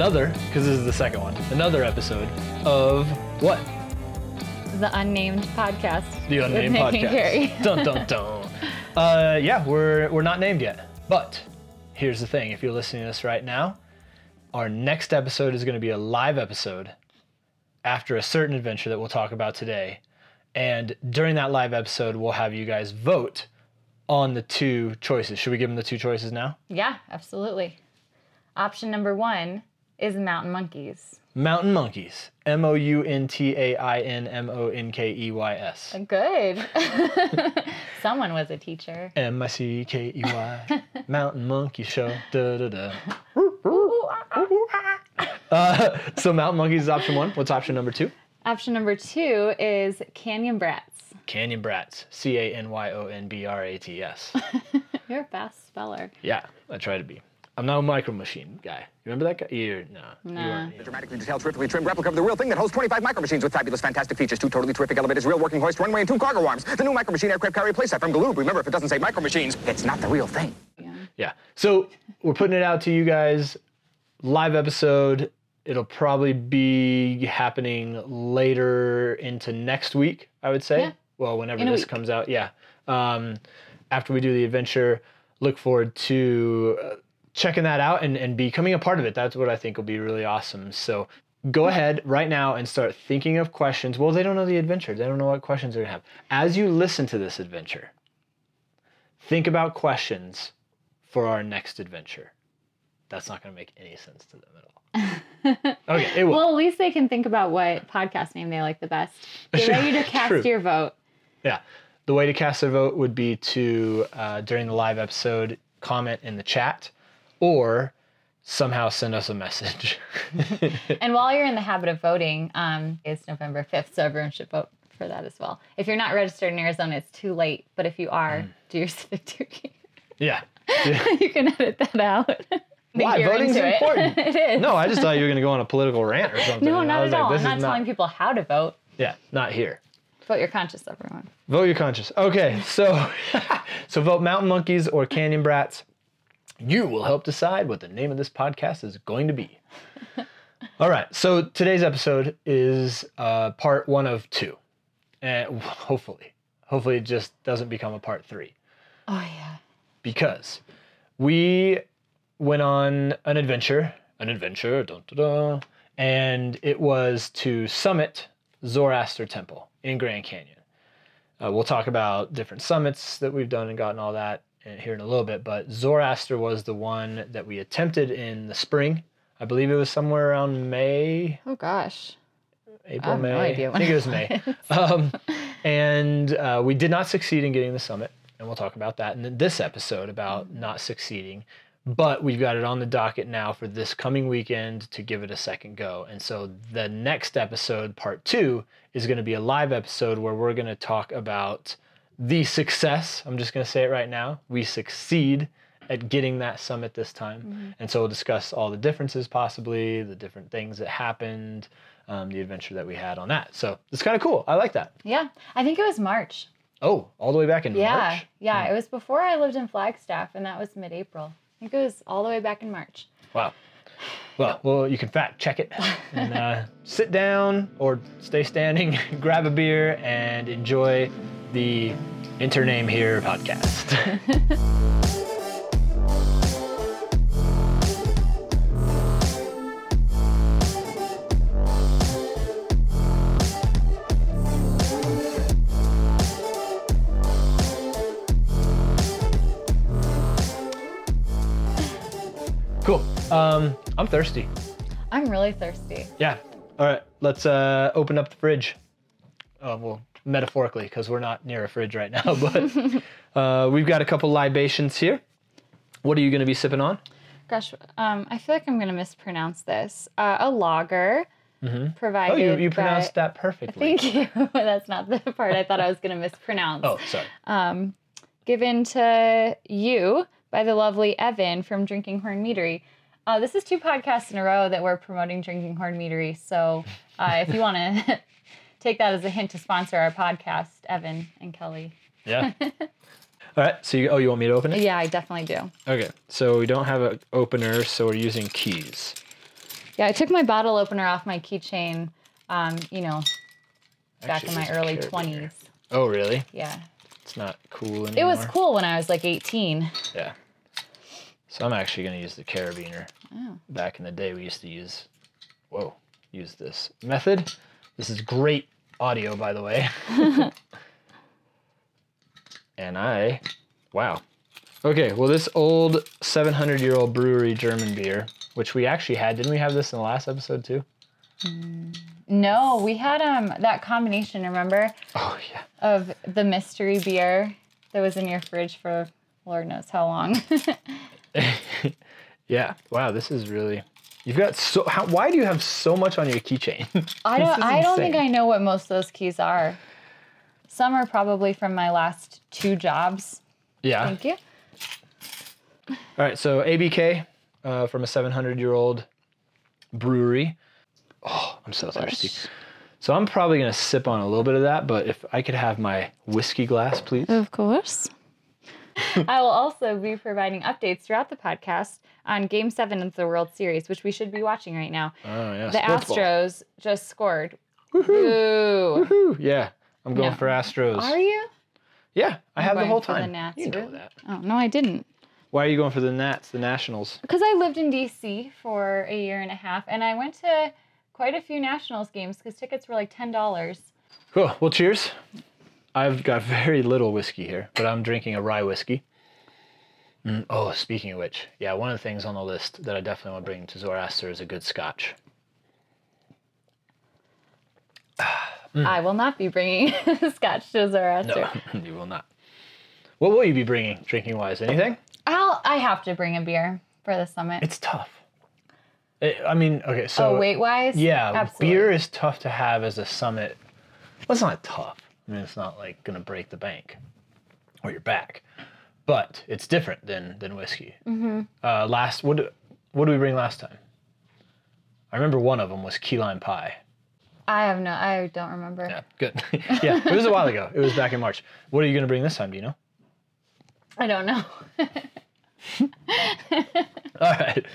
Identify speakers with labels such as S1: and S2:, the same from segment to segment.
S1: another, because this is the second one, another episode of what?
S2: The unnamed podcast.
S1: The
S2: with
S1: unnamed
S2: Nick and
S1: podcast. Dun dun dun. Uh, yeah, we're we're not named yet, but here's the thing: if you're listening to this right now, our next episode is going to be a live episode after a certain adventure that we'll talk about today, and during that live episode, we'll have you guys vote on the two choices. Should we give them the two choices now?
S2: yeah, absolutely. Option number one is mountain monkeys.
S1: Mountain monkeys. M O U N T A I N M O N K E Y S.
S2: Good. Someone was a teacher.
S1: M I C K E Y. Mountain monkey show. Da da da. Uh, so mountain monkeys is option one. What's option number two?
S2: Option number two is canyon brats.
S1: Canyon brats. C A N Y O N B R A T S.
S2: You're a fast speller.
S1: Yeah, I try to be. I'm not a micro machine guy. You remember that guy? You're no. You
S2: Nah.
S1: weren't.
S3: A dramatically detailed, terrifically trimmed replica of the real thing that holds 25 micro machines with fabulous, fantastic features. Two totally terrific elevators, real working hoist, runway, and two cargo arms. The new micro machine aircraft carrier playset from Galoob. Remember, if it doesn't say micro machines, it's not the real thing.
S1: Yeah. yeah. So we're putting it out to you guys. Live episode. It'll probably be happening later into next week, I would say.
S2: Yeah.
S1: Well, whenever this
S2: week.
S1: comes out. Yeah. Um, after we do the adventure, look forward to uh, checking that out and, and becoming a part of it. That's what I think will be really awesome. So go ahead right now and start thinking of questions. Well, they don't know the adventure, they don't know what questions they're going to have. As you listen to this adventure, think about questions for our next adventure. That's not going to make any sense to them at all. okay, it will.
S2: Well, at least they can think about what podcast name they like the best. Get ready to cast
S1: True.
S2: your vote.
S1: yeah. The way to cast their vote would be to, uh, during the live episode, comment in the chat or somehow send us a message.
S2: And while you're in the habit of voting, um, it's November 5th, so everyone should vote for that as well. If you're not registered in Arizona, it's too late. But if you are,
S1: Mm.
S2: do your civic duty.
S1: yeah.
S2: you can edit that out.
S1: Why? Voting's
S2: it.
S1: important.
S2: it is.
S1: No, I just thought you were going to go on a political rant or something.
S2: No, not at all.
S1: this
S2: I'm not telling people how to vote.
S1: Yeah, not here.
S2: Vote your conscience, everyone.
S1: Vote your conscience. Okay, so so vote Mountain Monkeys or Canyon Brats. You will help decide what the name of this podcast is going to be. All right, so today's episode is uh, part one of two, and hopefully, hopefully it just doesn't become a part three
S2: Oh, yeah.
S1: because we went on an adventure, an adventure, dun, dun, dun, and it was to summit Zoroaster Temple in Grand Canyon. Uh, we'll talk about different summits that we've done and gotten all that here in a little bit, but Zoroaster was the one that we attempted in the spring. I believe it was somewhere around May,
S2: Oh, gosh.
S1: April, I
S2: have no
S1: May.
S2: idea
S1: I think it
S2: it
S1: was May. um, and uh, we did not succeed in getting the summit, and we'll talk about that in this episode about not succeeding. But we've got it on the docket now for this coming weekend to give it a second go. And so the next episode, part two, is going to be a live episode where we're going to talk about the success. I'm just going to say it right now. We succeed at getting that summit this time. And so we'll discuss all the differences, possibly, the different things that happened, um, the adventure that we had on that. So it's kind of cool. I like that.
S2: Yeah. I think it was March.
S1: Oh, all the way back in
S2: Yeah.
S1: March.
S2: Yeah. Yeah. It was before I lived in Flagstaff, and that was mid April. I think it was all the way back in March.
S1: Wow. Well, well, you can fact check it and uh, sit down or stay standing, grab a beer, and enjoy the Intername Here podcast. cool. Um, I'm thirsty.
S2: I'm really thirsty.
S1: Yeah. All right. Let's uh, open up the fridge. Oh, well, metaphorically, because we're not near a fridge right now, but uh, we've got a couple libations here. What are you going to be sipping on?
S2: Gosh, um, I feel like I'm going to mispronounce this. Uh, a lager provided.
S1: Oh, you, you pronounced
S2: by-
S1: that perfectly.
S2: Thank you. That's not the part I thought I was going to mispronounce.
S1: Oh, sorry.
S2: Given to you by the lovely Evan from Drinking Horn Meadery. Uh, this is two podcasts in a row that we're promoting Drinking Horn Meadery. So uh, if you want to take that as a hint to sponsor our podcast, Evan and Kelly.
S1: Yeah. All right. So you, oh, you want me to open it?
S2: Yeah, I definitely do.
S1: Okay. So we don't have an opener, so we're using keys.
S2: Yeah, I took my bottle opener off my keychain. Um, you know, back
S1: Actually,
S2: in my early twenties.
S1: Oh, really?
S2: Yeah,
S1: It's not cool anymore.
S2: it was cool when I was like eighteen.
S1: Yeah. So I'm actually going to use the carabiner.
S2: Oh.
S1: Back in the day, we used to use, whoa, use this method. This is great audio, by the way. and I, wow. Okay, well, this old 700 year old brewery German beer, which we actually had, didn't we have this in the last episode too?
S2: No, we had um that combination. Remember
S1: Oh, yeah.
S2: of the mystery beer that was in your fridge for Lord knows how long.
S1: Yeah. Wow, this is really. You've got so. How, why do you have so much on your keychain?
S2: I don't. I don't think. I know what most of those keys are. Some are probably from my last two jobs.
S1: yeah.
S2: Thank you.
S1: All right, so ABK uh, from a 700 year old brewery. Oh, I'm so thirsty. So I'm probably gonna sip on a little bit of that, but if I could have my whiskey glass, please.
S2: Of course. I will also be providing updates throughout the podcast on Game 7 of the World Series, which we should be watching right now.
S1: Oh yeah.
S2: The
S1: sports ball.
S2: Astros just scored. Boo.
S1: Woo, yeah, I'm going
S2: No.
S1: for Astros.
S2: Are you?
S1: Yeah, I have the whole
S2: for the
S1: time.
S2: Nats,
S1: you know
S2: really?
S1: that.
S2: Oh, no, I didn't.
S1: Why are you going for the Nats, the Nationals?
S2: Because I lived in DC for a year and a half, and I went to quite a few Nationals games because tickets were like $10.
S1: Cool. Well, cheers. I've got very little whiskey here, but I'm drinking a rye whiskey. Mm, oh, speaking of which, yeah, one of the things on the list that I definitely want to bring to Zoroaster is a good scotch.
S2: I will not be bringing scotch to Zoroaster.
S1: No, you will not. What will you be bringing, drinking wise? Anything?
S2: I'll, I have to bring a beer for the summit.
S1: It's tough. It- I mean, okay, so
S2: oh, weight wise?
S1: yeah,
S2: Absolutely.
S1: beer is tough to have as a summit. Well, it's not tough. I mean, it's not like gonna break the bank or your back, but it's different than than whiskey. Mm-hmm. Uh, last, what did- what did we bring last time? I remember one of them was key lime pie.
S2: I have no, I don't remember.
S1: Yeah, good. yeah, it was a while ago. It was back in March. What are you gonna bring this time? Do you know?
S2: I don't know.
S1: All right.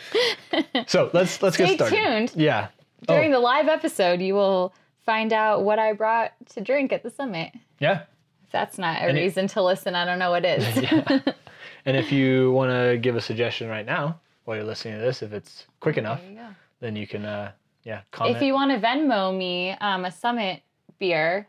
S1: So let's let's
S2: Stay
S1: get started.
S2: tuned.
S1: Yeah.
S2: During
S1: oh,
S2: the live episode, you will find out what I brought to drink at the summit.
S1: yeah.
S2: That's not a
S1: And it-
S2: reason to listen, I don't know what is.
S1: yeah. And if you want to give a suggestion right now while you're listening to this, if it's quick enough,
S2: you
S1: then you can, uh, yeah, comment.
S2: If you want to Venmo me um, a summit beer,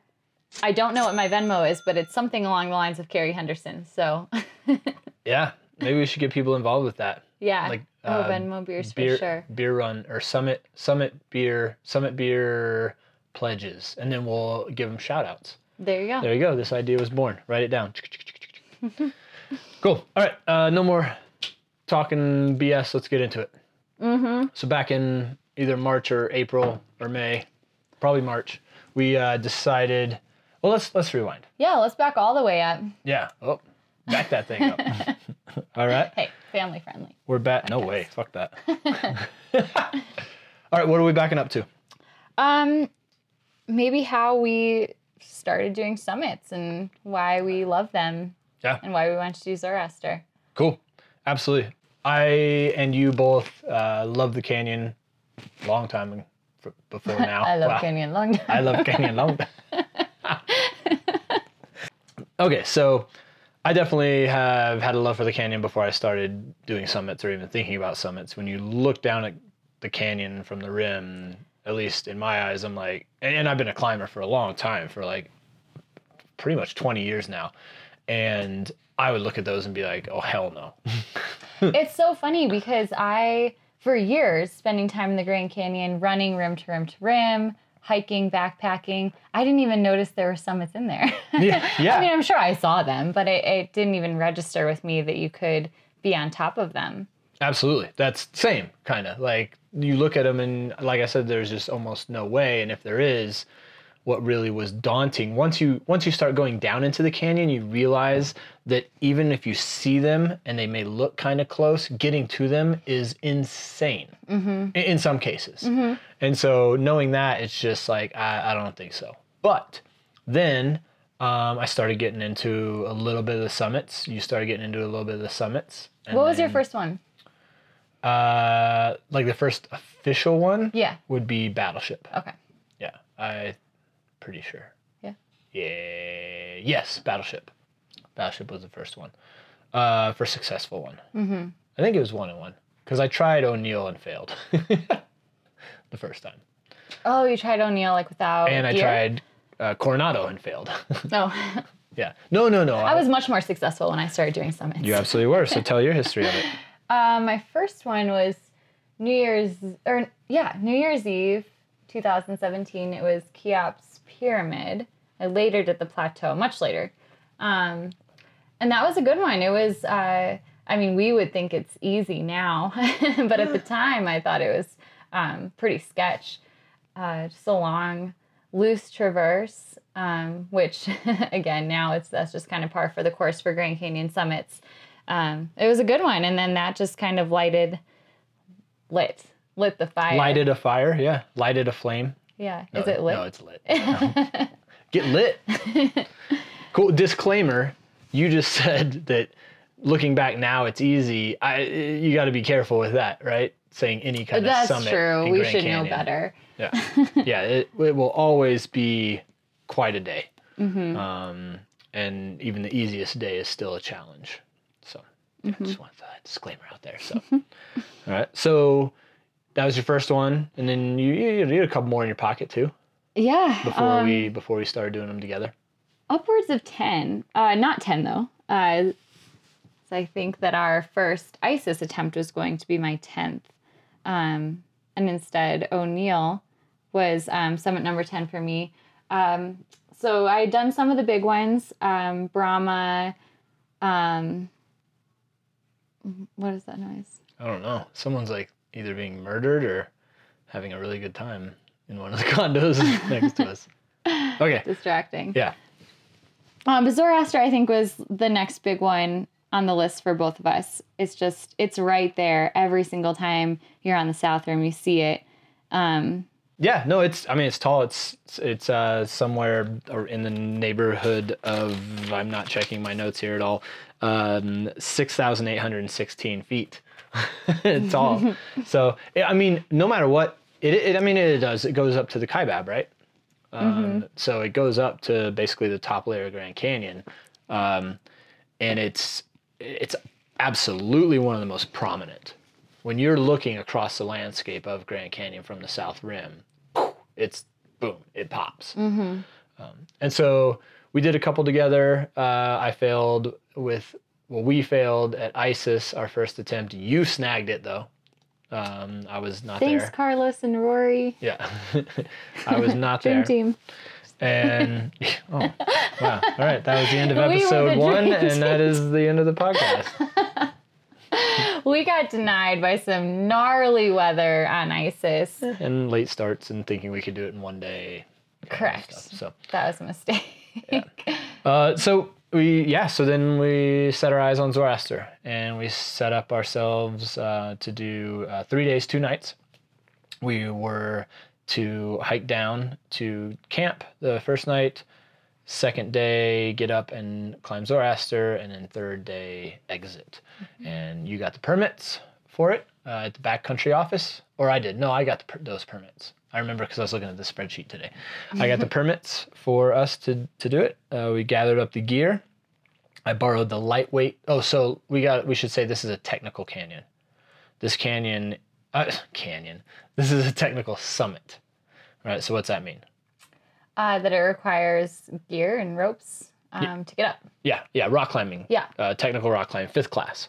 S2: I don't know what my Venmo is, but it's something along the lines of Carrie Henderson. So
S1: yeah, maybe we should get people involved with that.
S2: yeah,
S1: Like,
S2: oh
S1: uh,
S2: Venmo beers
S1: beer,
S2: for sure.
S1: beer run or summit, summit beer, summit beer pledges, and then we'll give them shout outs.
S2: There you go.
S1: There you go. This idea was born. Write it down. cool. All right. Uh, no more talking BS. Let's get into it. Mm-hmm. So back in either March or April or May, probably March, we uh, decided. Well, let's let's rewind.
S2: Yeah, let's back all the way up.
S1: Yeah. Oh, back that thing up. All right.
S2: Hey, family friendly.
S1: We're back. No way. Fuck that. All right. What are we backing up to?
S2: Um, maybe how we started doing summits and why we love them
S1: Yeah.
S2: and why we went to do Zoroaster.
S1: Cool. Absolutely. I and you both uh, love the canyon long time before now.
S2: I love
S1: Wow.
S2: Canyon long time.
S1: I love canyon long time. okay, so I definitely have had a love for the canyon before I started doing summits or even thinking about summits. When you look down at the canyon from the rim, at least in my eyes, I'm like, and, and I've been a climber for a long time, for like pretty much 20 years now. And I would look at those and be like, oh, hell no.
S2: it's so funny because I, for years, spending time in the Grand Canyon, running rim to rim to rim, hiking, backpacking, I didn't even notice there were summits in there.
S1: Yeah, yeah.
S2: I mean, I'm sure I saw them, but it, it didn't even register with me that you could be on top of them.
S1: Absolutely. That's same kind of like you look at them and like I said there's just almost no way and if there is what really was daunting once you once you start going down into the canyon you realize that even if you see them and they may look kind of close getting to them is insane in, in some cases and so knowing that it's just like I, I don't think so but then Um, I started getting into a little bit of the summits. You started getting into a little bit of the summits.
S2: What was your first one?
S1: Uh, like the first official one
S2: Yeah.
S1: would be Battleship.
S2: Okay.
S1: Yeah, I pretty sure.
S2: Yeah.
S1: Yeah. Yes, Battleship. Battleship was the first one. Uh, for successful one. Mm-hmm. I think it was one and one because I tried O'Neill and failed the first time,
S2: Oh, you tried O'Neill like without.
S1: and I
S2: gear?
S1: tried uh, Coronado and failed.
S2: No,
S1: yeah. No, no, no.
S2: I was much more successful when I started doing summits.
S1: You absolutely were. So tell your history of it.
S2: Uh, my first one was New Year's, or yeah, New Year's Eve, 2017. It was Cheops Pyramid. I later did the plateau, much later, um, and that was a good one. It was, uh, I mean, we would think it's easy now, but at the time, I thought it was um, pretty sketch. Uh, just a long, loose traverse, um, which again now it's that's just kind of par for the course for Grand Canyon summits um, it was a good one and then that just kind of lighted lit lit the fire
S1: Lighted a fire. Yeah. Lighted a flame.
S2: yeah
S1: No,
S2: is it lit
S1: No, it's lit. Get lit. cool. Disclaimer: You just said that. Looking back now, it's easy. I you got to be careful with that, right? Saying any kind
S2: that's
S1: of summit.
S2: That's true
S1: in
S2: we
S1: Grand
S2: should know better
S1: Yeah, yeah. It, it will always be quite a day,
S2: Mm-hmm.
S1: um, and even the easiest day is still a challenge. So, I
S2: Mm-hmm.
S1: just want that disclaimer out there. So, all right. So that was your first one, and then you you had a couple more in your pocket too
S2: yeah
S1: before
S2: um,
S1: we before we started doing them together.
S2: upwards of 10 uh, not 10 though uh, so i think that our first isis attempt was going to be my 10th um, and instead o'neill was um, summit number 10 for me um, so i had done some of the big ones um, brahma um, what is that noise
S1: I don't know. Someone's like either being murdered or having a really good time in one of the condos next to us. Okay.
S2: distracting
S1: Yeah.
S2: Um, but Zoroaster, I think, was the next big one on the list for both of us. It's just, it's right there every single time you're on the South Rim, you see it. Um,
S1: Yeah, no, it's. I mean, it's tall. It's it's uh, somewhere in the neighborhood of. I'm not checking my notes here at all. Um, six thousand eight hundred and sixteen feet. it's tall. so I mean, no matter what, it, it. I mean, it does. It goes up to the Kaibab, right? Um, So it goes up to basically the top layer of Grand Canyon, um, and it's it's absolutely one of the most prominent. When you're looking across the landscape of Grand Canyon from the South Rim, it's boom, it pops. Um, and so we did a couple together. Uh, I failed with, well, we failed at ISIS, our first attempt. You snagged it though. Um, I was not there.
S2: thanks,
S1: there.
S2: Carlos and Rory.
S1: Yeah, I was not
S2: Dream
S1: there.
S2: team.
S1: And oh, wow! All right, that was the end of
S2: We
S1: episode one,
S2: dream
S1: and that is the end of the podcast.
S2: We got denied by some gnarly weather on ISIS.
S1: and late starts and thinking we could do it in one day.
S2: Correct.
S1: stuff. So,
S2: That was a mistake.
S1: uh, so we yeah. So then we set our eyes on Zoroaster, and we set up ourselves uh, to do uh, three days, two nights. We were to hike down to camp the first night. Second day, get up and climb Zoroaster, and then third day, exit. And you got the permits for it uh, at the backcountry office, or I did. No, I got the, per- those permits. I remember because I was looking at the spreadsheet today. I got the permits for us to to do it. Uh, we gathered up the gear. I borrowed the lightweight. Oh, so we got. We should say this is a technical canyon. This canyon, uh, canyon. This is a technical summit, right? So what's that mean?
S2: Uh, that it requires gear and ropes um, to get up.
S1: Yeah, yeah, rock climbing.
S2: Yeah.
S1: Uh, technical rock climbing, fifth class.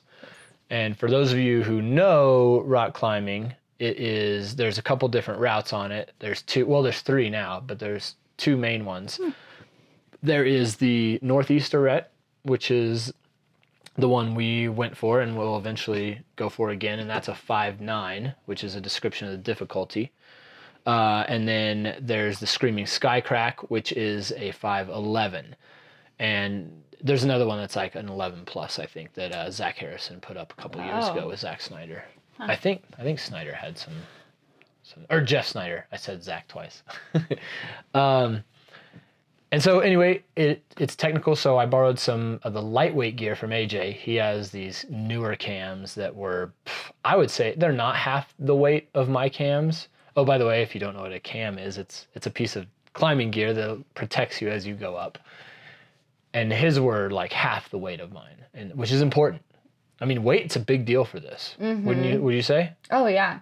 S1: And for those of you who know rock climbing, it is there's a couple different routes on it. There's two, well, there's three now, but there's two main ones. There is the northeast arete, which is the one we went for and will eventually go for again, and that's a five nine, which is a description of the difficulty. Uh, and then there's the Screaming Skycrack, which is a 511. And there's another one that's like an 11 plus, I think, that uh, Zach Harrison put up a couple years
S2: Oh.
S1: ago with Zach Snyder. I think I think Snyder had some, some or Jeff Snyder. I said Zach twice. um, and so anyway, it it's technical. So I borrowed some of the lightweight gear from AJ. He has these newer cams that were, I would say, they're not half the weight of my cams. Oh, by the way, if you don't know what a cam is, it's it's a piece of climbing gear that protects you as you go up. And his were like half the weight of mine, and which is important. I mean, weight's a big deal for this. Wouldn't you? Would you say?
S2: Oh yeah.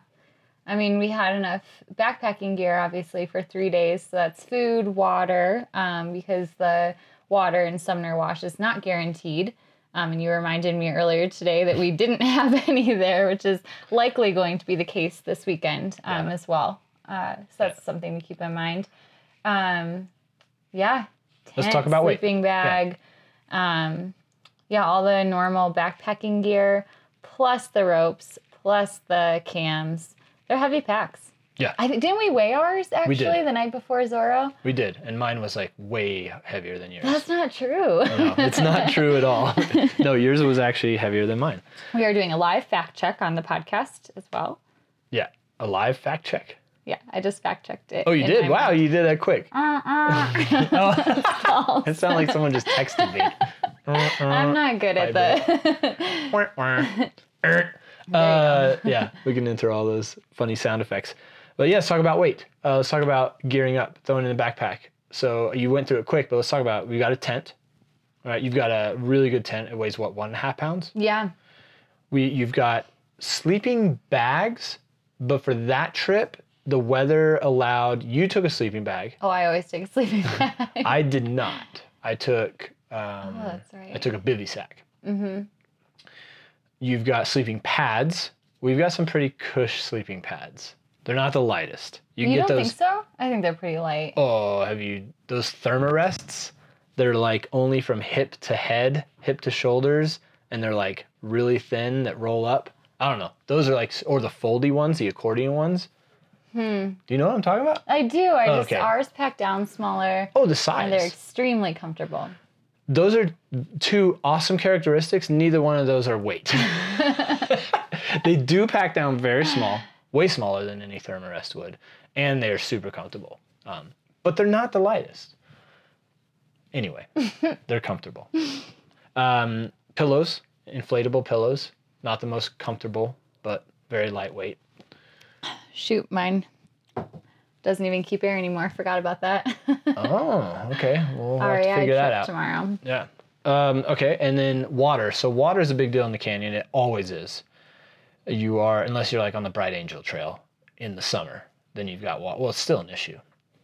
S2: I mean, we had enough backpacking gear, obviously, for three days. So that's food, water, um, because the water in Sumner Wash is not guaranteed. Um, and you reminded me earlier today that we didn't have any there, which is likely going to be the case this weekend um,
S1: Yeah.
S2: as well. Uh, so that's something to keep in mind. Um, yeah.
S1: Let's talk
S2: tent,
S1: about weight.
S2: sleeping bag. Um, yeah, all the normal backpacking gear, plus the ropes, plus the cams. They're heavy packs.
S1: Yeah.
S2: I didn't we weigh ours actually the night before Zorro?
S1: We did, and mine was like way heavier than yours.
S2: That's not true.
S1: No, it's not true at all. no, yours was actually heavier than mine.
S2: we are doing a live fact check on the podcast as well.
S1: Yeah, a live fact check.
S2: Yeah, I just fact checked it.
S1: Oh, you did? Wow,
S2: mind.
S1: you did that quick.
S2: Uh-uh.
S1: Oh, it sounded like someone just texted me.
S2: I'm not good at the.
S1: uh, yeah, we can enter all those funny sound effects. But yeah, let's talk about weight. Uh, let's talk about gearing up, throwing in the backpack. So you went through it quick, but let's talk about we got a tent. All right, you've got a really good tent. It weighs what one and a half pounds.
S2: yeah.
S1: We you've got sleeping bags, but for that trip, the weather allowed. You took a sleeping bag.
S2: Oh, I always take a sleeping bag.
S1: I did not. I took. Um,
S2: oh, that's right.
S1: I took a bivy sack. Mm-hmm. You've got sleeping pads. We've got some pretty cush sleeping pads. They're not the lightest. You can
S2: you
S1: get
S2: don't
S1: those.
S2: think so? I think they're pretty light.
S1: Oh, have you those thermarests? They're like only from hip to head, hip to shoulders, and they're like really thin that roll up. I don't know. Those are like, or the foldy ones, the accordion ones. Hmm. Do you know what I'm talking about?
S2: I do. I just
S1: Okay.
S2: ours pack down smaller.
S1: Oh, the size.
S2: And they're extremely comfortable.
S1: Those are two awesome characteristics. Neither one of those are weight. they do pack down very small, way smaller than any Thermarest would, and they're super comfortable. Um, but they're not the lightest. Anyway, they're comfortable. Um, pillows, inflatable pillows, not the most comfortable, but very lightweight.
S2: Shoot, mine doesn't even keep air anymore. Forgot about that.
S1: Oh, okay. We'll have to
S2: REI
S1: figure that out.
S2: tomorrow.
S1: Yeah. Um, okay, and then water. So water is a big deal in the canyon. It always is. You are, unless you're like on the Bright Angel Trail in the summer, then you've got water. Well, it's still an issue,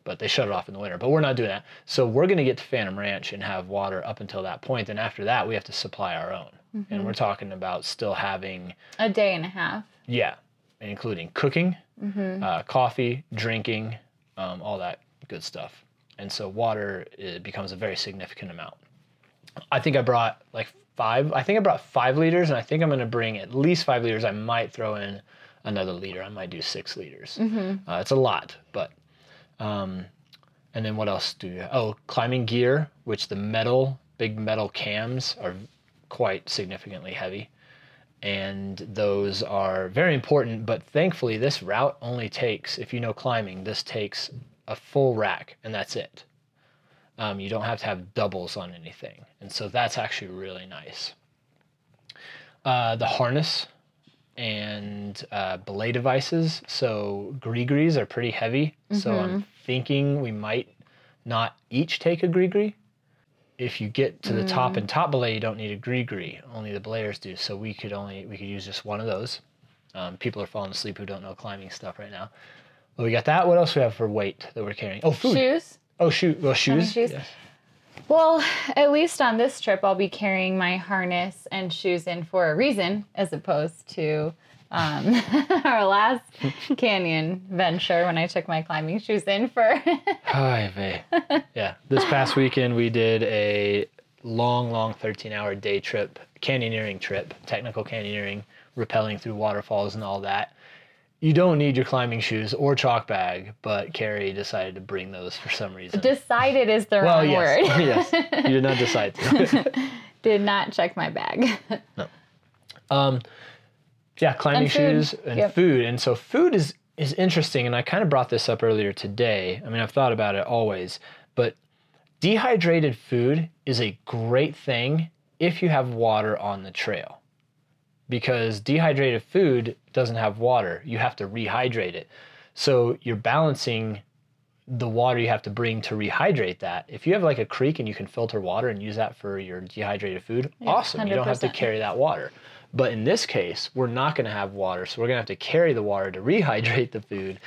S1: but they shut it off in the winter. But we're not doing that. So we're going to get to Phantom Ranch and have water up until that point. And after that, we have to supply our own. And we're talking about still having,
S2: A day and a half.
S1: yeah, including cooking, uh, coffee, drinking, um, all that good stuff. And so water it becomes a very significant amount. I think I brought like five. I think I brought five liters, and I think I'm going to bring at least five liters. I might throw in another liter. I might do six liters. Uh, it's a lot, but. Um, and then what else do you? Oh, climbing gear, which the metal, big metal cams are quite significantly heavy, and those are very important. But thankfully, this route only takes, if you know climbing, this takes a full rack, and that's it. Um, you don't have to have doubles on anything. And so that's actually really nice. Uh, the harness and uh, belay devices. So grigris are pretty heavy. So I'm thinking we might not each take a grigri. If you get to the top and top belay, you don't need a grigri. Only the belayers do. So we could only we could use just one of those. Um, people are falling asleep who don't know climbing stuff right now. Well, we got that. What else we have for weight that we're carrying? Oh, food.
S2: Shoes.
S1: Oh, shoe. Well, shoes.
S2: shoes?
S1: Yes.
S2: Well, at least on this trip, I'll be carrying my harness and shoes in for a reason, as opposed to um, our last canyon venture when I took my climbing shoes in for.
S1: Hi, yeah. This past weekend we did a long, long 13-hour day trip, canyoneering trip, technical canyoneering, rappelling through waterfalls and all that. You don't need your climbing shoes or chalk bag, but Carrie decided to bring those for some reason.
S2: Decided is the
S1: well,
S2: wrong
S1: yes,
S2: word.
S1: yes. You did not decide to.
S2: Did not check my bag.
S1: Yeah, climbing
S2: And
S1: shoes and
S2: Yep.
S1: food. And so food is is interesting and I kind of brought this up earlier today. I mean, I've thought about it always, but dehydrated food is a great thing if you have water on the trail because dehydrated food doesn't have water. You have to rehydrate it. So you're balancing the water you have to bring to rehydrate that. If you have like a creek and you can filter water and use that for your dehydrated food, awesome. You don't have to carry that water. But in this case, we're not going to have water, so we're going to have to carry the water to rehydrate the food,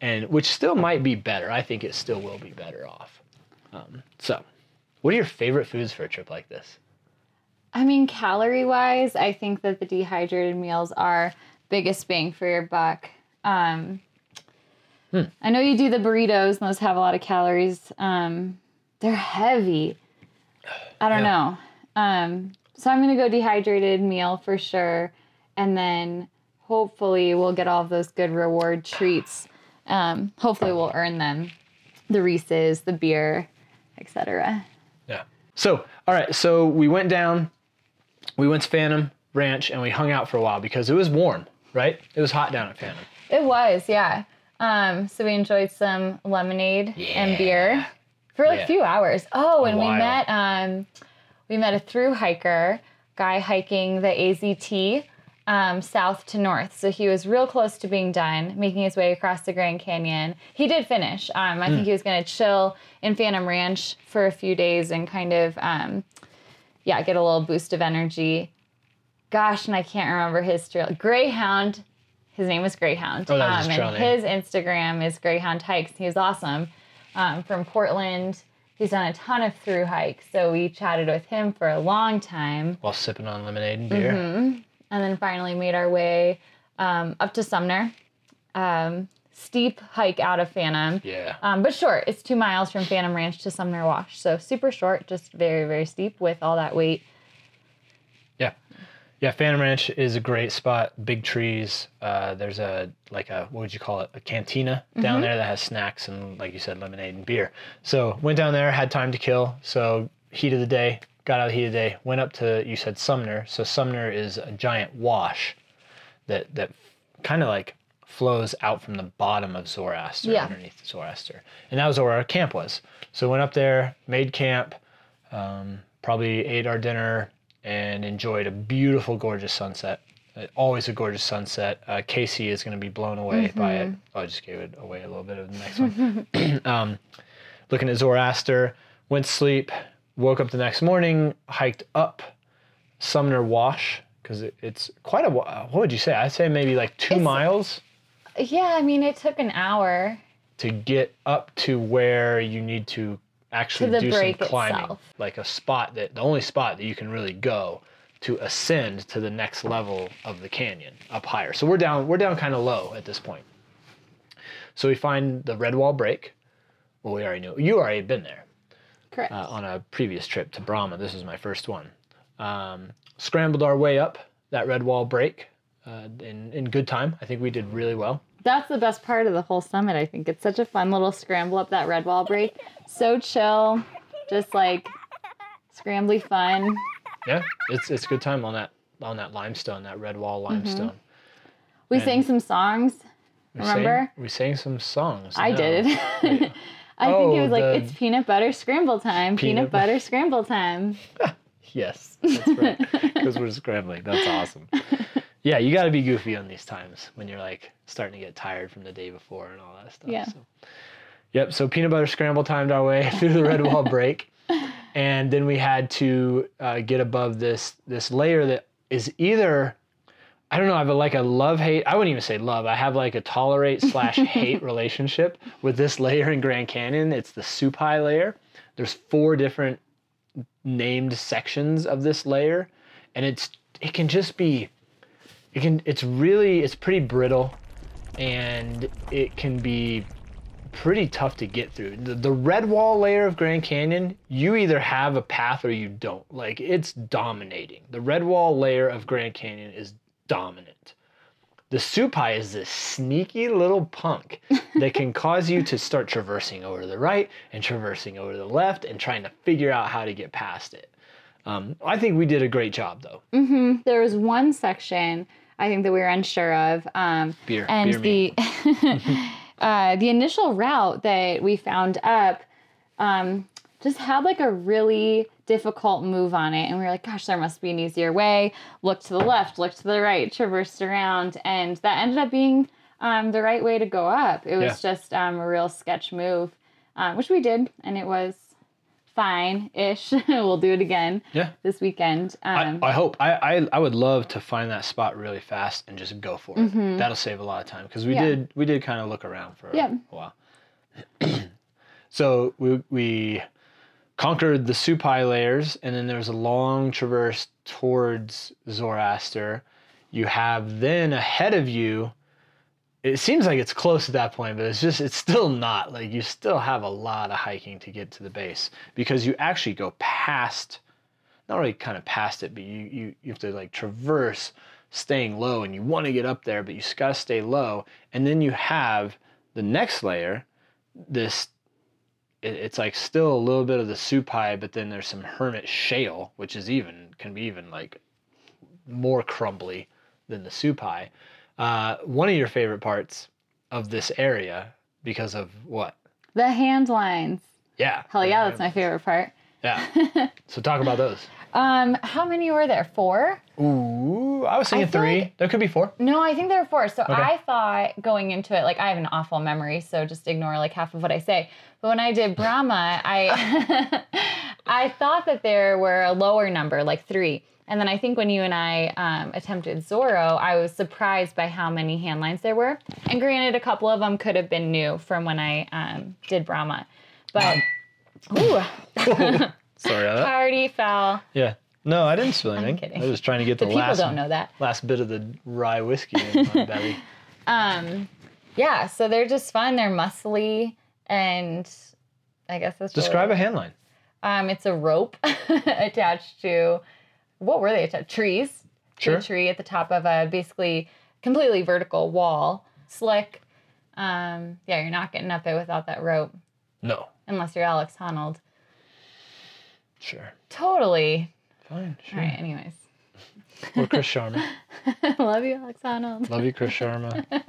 S1: and which still might be better. I think it still will be better off. Um, so, what are your favorite foods for a trip like this?
S2: I mean, calorie wise, I think that the dehydrated meals are biggest bang for your buck. Um,
S1: Hmm.
S2: I know you do the burritos, and those have a lot of calories. Um, they're heavy. I don't
S1: Yeah.
S2: know. Um, so I'm gonna go dehydrated meal for sure, and then hopefully we'll get all of those good reward treats. Um, hopefully we'll earn them, the Reese's, the beer, etc.
S1: Yeah. So, all right. So we went down, we went to Phantom Ranch, and we hung out for a while because it was warm, right? It was hot down at Phantom.
S2: It was, yeah. Um, so we enjoyed some lemonade and beer for like
S1: Yeah.
S2: a few hours. Oh, and we met um, we met a through hiker guy hiking the AZT um, south to north. So he was real close to being done, making his way across the Grand Canyon. He did finish. Um, I think he was going to chill in Phantom Ranch for a few days and kind of um, yeah get a little boost of energy. Gosh, and I can't remember his trail. Greyhound. His name was Greyhound.
S1: Oh, that was his trail
S2: and
S1: name.
S2: his Instagram is Greyhound Hikes. He was awesome. Um, from Portland. He's done a ton of through hikes. So we chatted with him for a long time
S1: While sipping on lemonade and beer.
S2: and then finally made our way um, up to Sumner. Um, steep hike out of Phantom.
S1: Yeah.
S2: Um, but short. It's two miles from Phantom Ranch to Sumner Wash. So super short, just very, very steep with all that weight.
S1: Yeah. Phantom Ranch is a great spot. Big trees. Uh, there's a like a what would you call it? A cantina down there that has snacks and like you said, lemonade and beer. So went down there, had time to kill. So heat of the day, got out of the heat of the day, went up to you said Sumner. So Sumner is a giant wash that that kind of like flows out from the bottom of Zoroaster
S2: Yeah.
S1: underneath Zoroaster, and that was where our camp was. So went up there, made camp, um, probably ate our dinner, and enjoyed a beautiful, gorgeous sunset. Uh, always a gorgeous sunset. Uh, Casey is going to be blown away by it. Oh, I just gave it away a little bit of the next one. um, looking at Zoroaster, went to sleep, woke up the next morning, hiked up Sumner Wash because it, it's quite a. What would you say? I'd say maybe like two
S2: It's-
S1: miles
S2: Yeah, I mean, it took an hour.
S1: to get up to where you need to actually do some climbing,
S2: itself.
S1: like a spot that the only spot that you can really go to ascend to the next level of the canyon up higher. So we're down we're down kind of low at this point. So we find the red wall break. Well, we already knew you already had been there
S2: Correct.
S1: uh, on a previous trip to Brahma. This was my first one. Um, scrambled our way up that red wall break uh, in in good time. I think we did really well.
S2: That's the best part of the whole summit, I think. It's such a fun little scramble up that red wall break. So chill, just like scrambly fun.
S1: Yeah, it's it's a good time on that on that limestone, that red wall mm-hmm. limestone.
S2: We
S1: And-
S2: sang some songs.
S1: We
S2: Remember?
S1: sang, we sang some songs.
S2: I
S1: no.
S2: did.
S1: Yeah.
S2: I think
S1: Oh,
S2: it was like it's peanut butter scramble time.
S1: Peanut
S2: Peanut, butter scramble time.
S1: Yes, that's right. Because we're scrambling. That's awesome. Yeah, you got to be goofy on these times when you're like starting to get tired from the day before and all that stuff.
S2: Yeah.
S1: So. Yep. So peanut butter scramble timed our way through the red wall break, and then we had to uh, get above this this layer that is either. I don't know. I have a, like a love hate. I wouldn't even say love. I have like a tolerate slash hate relationship with this layer in Grand Canyon. It's the Supai layer. There's four different named sections of this layer and it's it can just be it can it's really it's pretty brittle and it can be pretty tough to get through. The, the red wall layer of grand canyon you either have a path or you don't. Like it's dominating. The red wall layer of grand canyon is dominant. The supai is this sneaky little punk that can cause you to start traversing over to the right and traversing over to the left and trying to figure out how to get past it. Um, I think we did a great job though.
S2: There was one section I think that we were unsure of. Um,
S1: Beer,
S2: and
S1: beer
S2: the uh, the initial route that we found up, um, just had like a really difficult move on it. And we were like, gosh, there must be an easier way. Look to the left, look to the right, traversed around. And that ended up being um, the right way to go up. It was
S1: Yeah.
S2: just um, a real sketch move, uh, which we did. And it was fine ish. we'll do it again
S1: Yeah.
S2: this weekend. Um,
S1: I, I hope. I, I I would love to find that spot really fast and just go for it. That'll save a lot of time because we
S2: Mm-hmm. Yeah.
S1: did we did kind of look around for
S2: Yeah.
S1: a while. so we we conquered the Supai layers, and then there's a long traverse towards Zoroaster. You have then ahead of you. It seems like it's close at that point, but it's just it's still not. Like you still have a lot of hiking to get to the base because you actually go past not really kind of past it, but you you, you have to like traverse staying low and you want to get up there, but you just gotta stay low. And then you have the next layer, this it, it's like still a little bit of the supai, but then there's some hermit shale, which is even can be even like more crumbly than the supai. Uh, one of your favorite parts of this area because of what?
S2: the hand lines.
S1: Yeah.
S2: Hell yeah, that's my favorite part.
S1: Yeah. so talk about those.
S2: Um, how many were there? Four?
S1: Ooh, I was thinking
S2: feel
S1: three.
S2: like-
S1: there could be four.
S2: No, I think there were four. So I thought going into it, like I have an awful memory, so just ignore like half of what I say. But when I did Brahma, I I thought that there were a lower number, like three. And then I think when you and I um, attempted Zorro, I was surprised by how many hand lines there were. And granted, a couple of them could have been new from when I um, did Brahma. But, ooh,
S1: Sorry about that.
S2: party foul.
S1: Yeah. No, I didn't spill anything.
S2: I'm kidding.
S1: I was trying to get the,
S2: The
S1: last
S2: don't know that.
S1: last bit of the rye whiskey in my belly.
S2: Um, yeah, so they're just fun. They're muscly, and I guess that's
S1: Describe
S2: really,
S1: a hand line.
S2: Um, it's a rope attached to what were they? Trees.
S1: Sure.
S2: a tree at the top of a basically completely vertical wall, slick. Um, yeah, you're not getting up it without that rope,
S1: No.
S2: unless you're Alex Honnold.
S1: Sure.
S2: Totally.
S1: Fine. Sure.
S2: All right. Anyways,
S1: Or Chris Sharma.
S2: love you, Alex Honnold.
S1: Love you, Chris Sharma. Uh,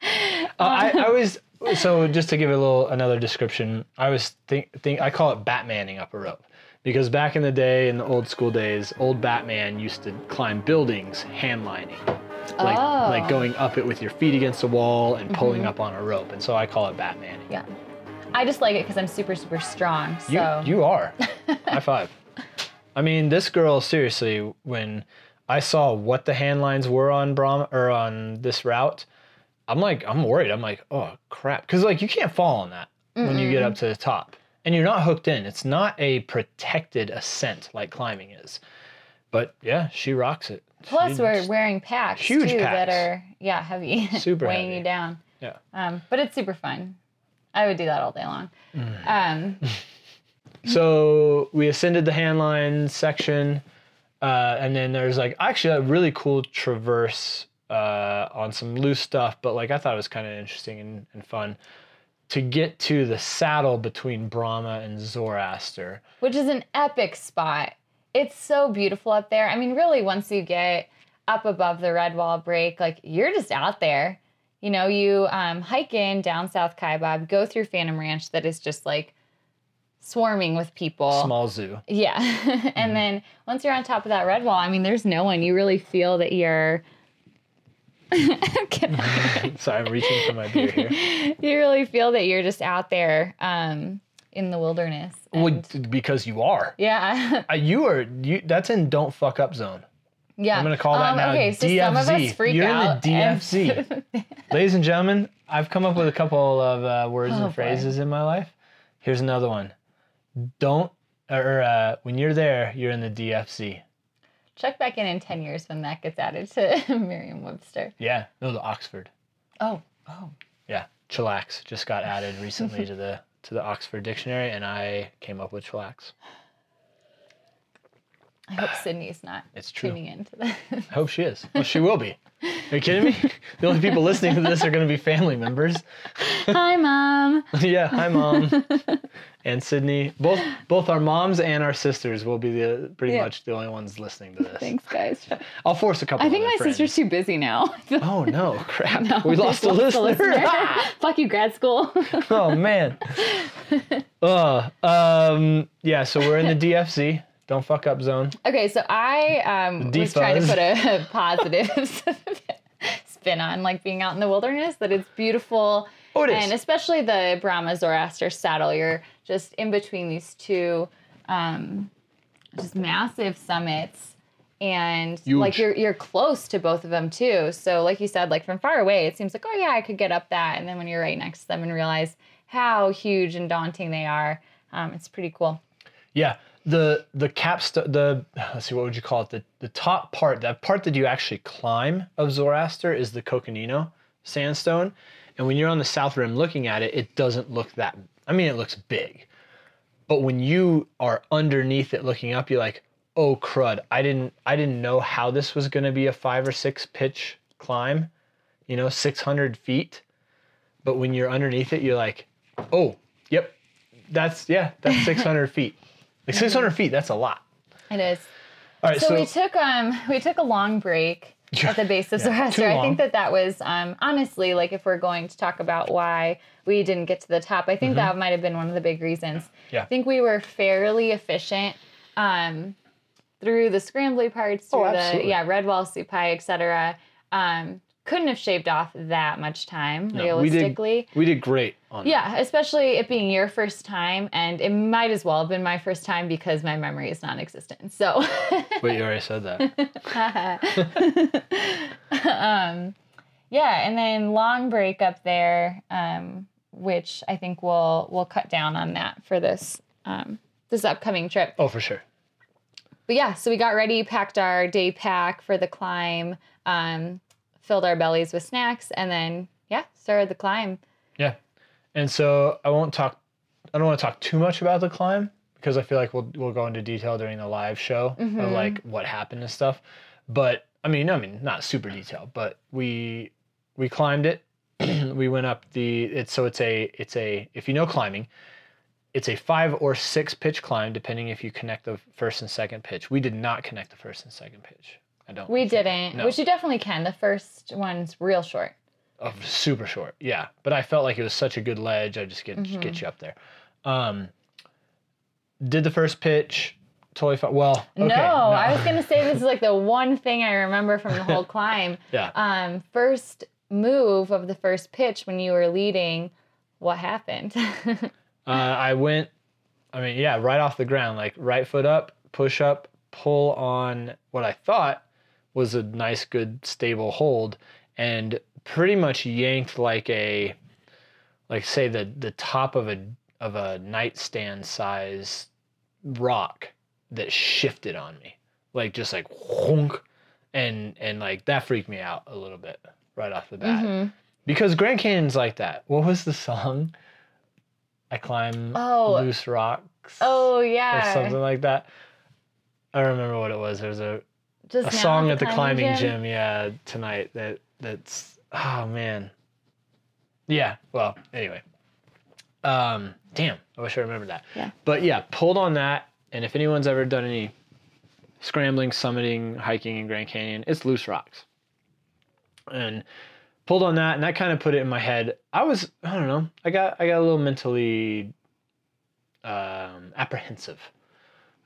S1: I, I was so just to give a little another description. I was think think I call it Batmaning up a rope because back in the day, in the old school days, old Batman used to climb buildings hand lining, like
S2: Oh.
S1: like going up it with your feet against a wall and pulling mm-hmm. up on a rope, and so I call it Batman.
S2: Yeah. I just like it because I'm super, super strong. So
S1: You you are. High five. I mean, this girl seriously. When I saw what the hand lines were on Brahma or on this route, I'm like, I'm worried. I'm like, oh crap, because like you can't fall on that when you get up to the top, and you're not hooked in. It's not a protected ascent like climbing is. But yeah, she rocks it.
S2: Plus,
S1: She-
S2: we're wearing packs
S1: Huge
S2: too that
S1: packs.
S2: are yeah heavy,
S1: Super
S2: weighing
S1: heavy.
S2: you down.
S1: yeah.
S2: Um, but it's super fun. I would do that all day long.
S1: Mm.
S2: Um,
S1: So we ascended the handline section, uh, and then there's like actually a really cool traverse uh, on some loose stuff, but like I thought it was kind of interesting and, and fun to get to the saddle between Brahma and Zoroaster.
S2: which is an epic spot. It's so beautiful up there. I mean, really, once you get up above the red wall break, like you're just out there. You know, you um, hike in down South Kaibab, go through Phantom Ranch, that is just like swarming with people.
S1: Small zoo.
S2: Yeah. and then once you're on top of that red wall, I mean, there's no one. You really feel that you're.
S1: Sorry, I'm reaching for my beer here.
S2: you really feel that you're just out there um, in the wilderness.
S1: Well, because you are.
S2: yeah.
S1: Uh, you are. You. That's in don't fuck up zone.
S2: yeah.
S1: I'm gonna call that
S2: Um,
S1: now
S2: Okay, so
S1: DFZ.
S2: some of us freak
S1: You're
S2: out.
S1: in the
S2: and-
S1: Ladies and gentlemen, I've come up with a couple of uh, words
S2: Oh,
S1: and
S2: boy.
S1: phrases in my life. Here's another one. Don't, or uh, when you're there, you're in the DFZ.
S2: Check back in in 10 years when that gets added to Merriam Webster.
S1: Yeah, no, the Oxford.
S2: Oh, oh.
S1: Yeah, chillax just got added recently to the to the Oxford Dictionary, and I came up with chillax.
S2: I hope Sydney's not
S1: It's true.
S2: tuning into that.
S1: I hope she is. Well, she will be. Are you kidding me? the only people listening to this are going to be family members.
S2: Hi, mom.
S1: yeah, hi mom and Sydney. Both both our moms and our sisters will be the pretty
S2: Yeah.
S1: much the only ones listening to this.
S2: Thanks, guys.
S1: I'll force a couple.
S2: I think my
S1: friends.
S2: sister's too busy now.
S1: Oh no, crap!
S2: No,
S1: we lost a
S2: lost
S1: listener.
S2: Fuck you, grad school.
S1: oh man. uh, um, yeah. So we're in the DFZ. Don't fuck up zone.
S2: okay, so I um, was trying to put a positive spin on like being out in the wilderness. That it's beautiful.
S1: Oh, it is.
S2: And especially the Brahma Zoroaster saddle. You're just in between these two, um, just massive summits. And like you're you're close to both of them too. So like you said, like from far away, it seems like oh yeah, I could get up that. And then when you're right next to them and realize how huge and daunting they are, um, it's pretty cool.
S1: Yeah. The the capstone the let's see what would you call it the the top part that part that you actually climb of Zoroaster is the Coconino sandstone, and when you're on the south rim looking at it, it doesn't look that. I mean, it looks big, but when you are underneath it looking up, you're like, oh crud! I didn't I didn't know how this was going to be a five or six pitch climb, you know, 600 feet. But when you're underneath it, you're like, oh, yep, that's yeah, that's 600 feet. Like 600 feet, that's a lot.
S2: It is.
S1: All right,
S2: So,
S1: so,
S2: we took um we took a long break at the base of
S1: Yeah,
S2: Zoroaster. I think that that was um honestly like if we're going to talk about why we didn't get to the top, I think that might have been one of the big reasons.
S1: Mm-hmm. Yeah.
S2: I think we were fairly efficient um through the scrambly parts, through
S1: Oh,
S2: the yeah red wall, supai, etc. Um, couldn't have shaved off that much time
S1: no,
S2: realistically.
S1: we did we did great on that.
S2: Yeah, especially it being your first time, and it might as well have been my first time because my memory is non-existent. So,
S1: Wait, you already said that.
S2: um, yeah, and then long break up there, um, which I think we'll we'll cut down on that for this um, this upcoming trip.
S1: oh, for sure.
S2: But yeah, so we got ready, packed our day pack for the climb, um, filled our bellies with snacks, and then yeah, started the climb.
S1: Yeah. And so I won't talk I don't want to talk too much about the climb because I feel like we'll we'll go into detail during the live show of
S2: Mhm.
S1: like what happened and stuff. But I mean, I mean, not super detailed, but we we climbed it. we went up the it's so it's a it's a if you know climbing, it's a 5 or 6 pitch climb depending if you connect the first and second pitch. We did not connect the first and second pitch. I don't
S2: We didn't,
S1: No.
S2: which you definitely can. The first one's real short.
S1: of super short. Yeah, but I felt like it was such a good ledge. I just get
S2: Mm-hmm.
S1: get you up there. Um, did the first pitch totally fine. Well, okay,
S2: no, I was gonna say this is like the one thing I remember from the whole climb.
S1: yeah.
S2: Um, first move of the first pitch when you were leading, what happened?
S1: Uh, I went. I mean, yeah, right off the ground, like right foot up, push up, pull on what I thought was a nice, good, stable hold, and pretty much yanked like a, like say the the top of a of a nightstand size rock that shifted on me, like just like honk, and and like that freaked me out a little bit right off the bat
S2: Mhm.
S1: because Grand Canyon's like that. What was the song? I climb
S2: Oh.
S1: loose rocks.
S2: Oh yeah.
S1: or something like that. I don't remember what it was. There was a,
S2: Just
S1: a song at the climbing gym. yeah, tonight that that's oh man. Yeah, well, anyway. Um damn, I wish I remembered that.
S2: Yeah.
S1: But yeah, pulled on that and if anyone's ever done any scrambling, summiting, hiking in Grand Canyon, it's loose rocks. And pulled on that and that kind of put it in my head. I was I don't know. I got I got a little mentally um, apprehensive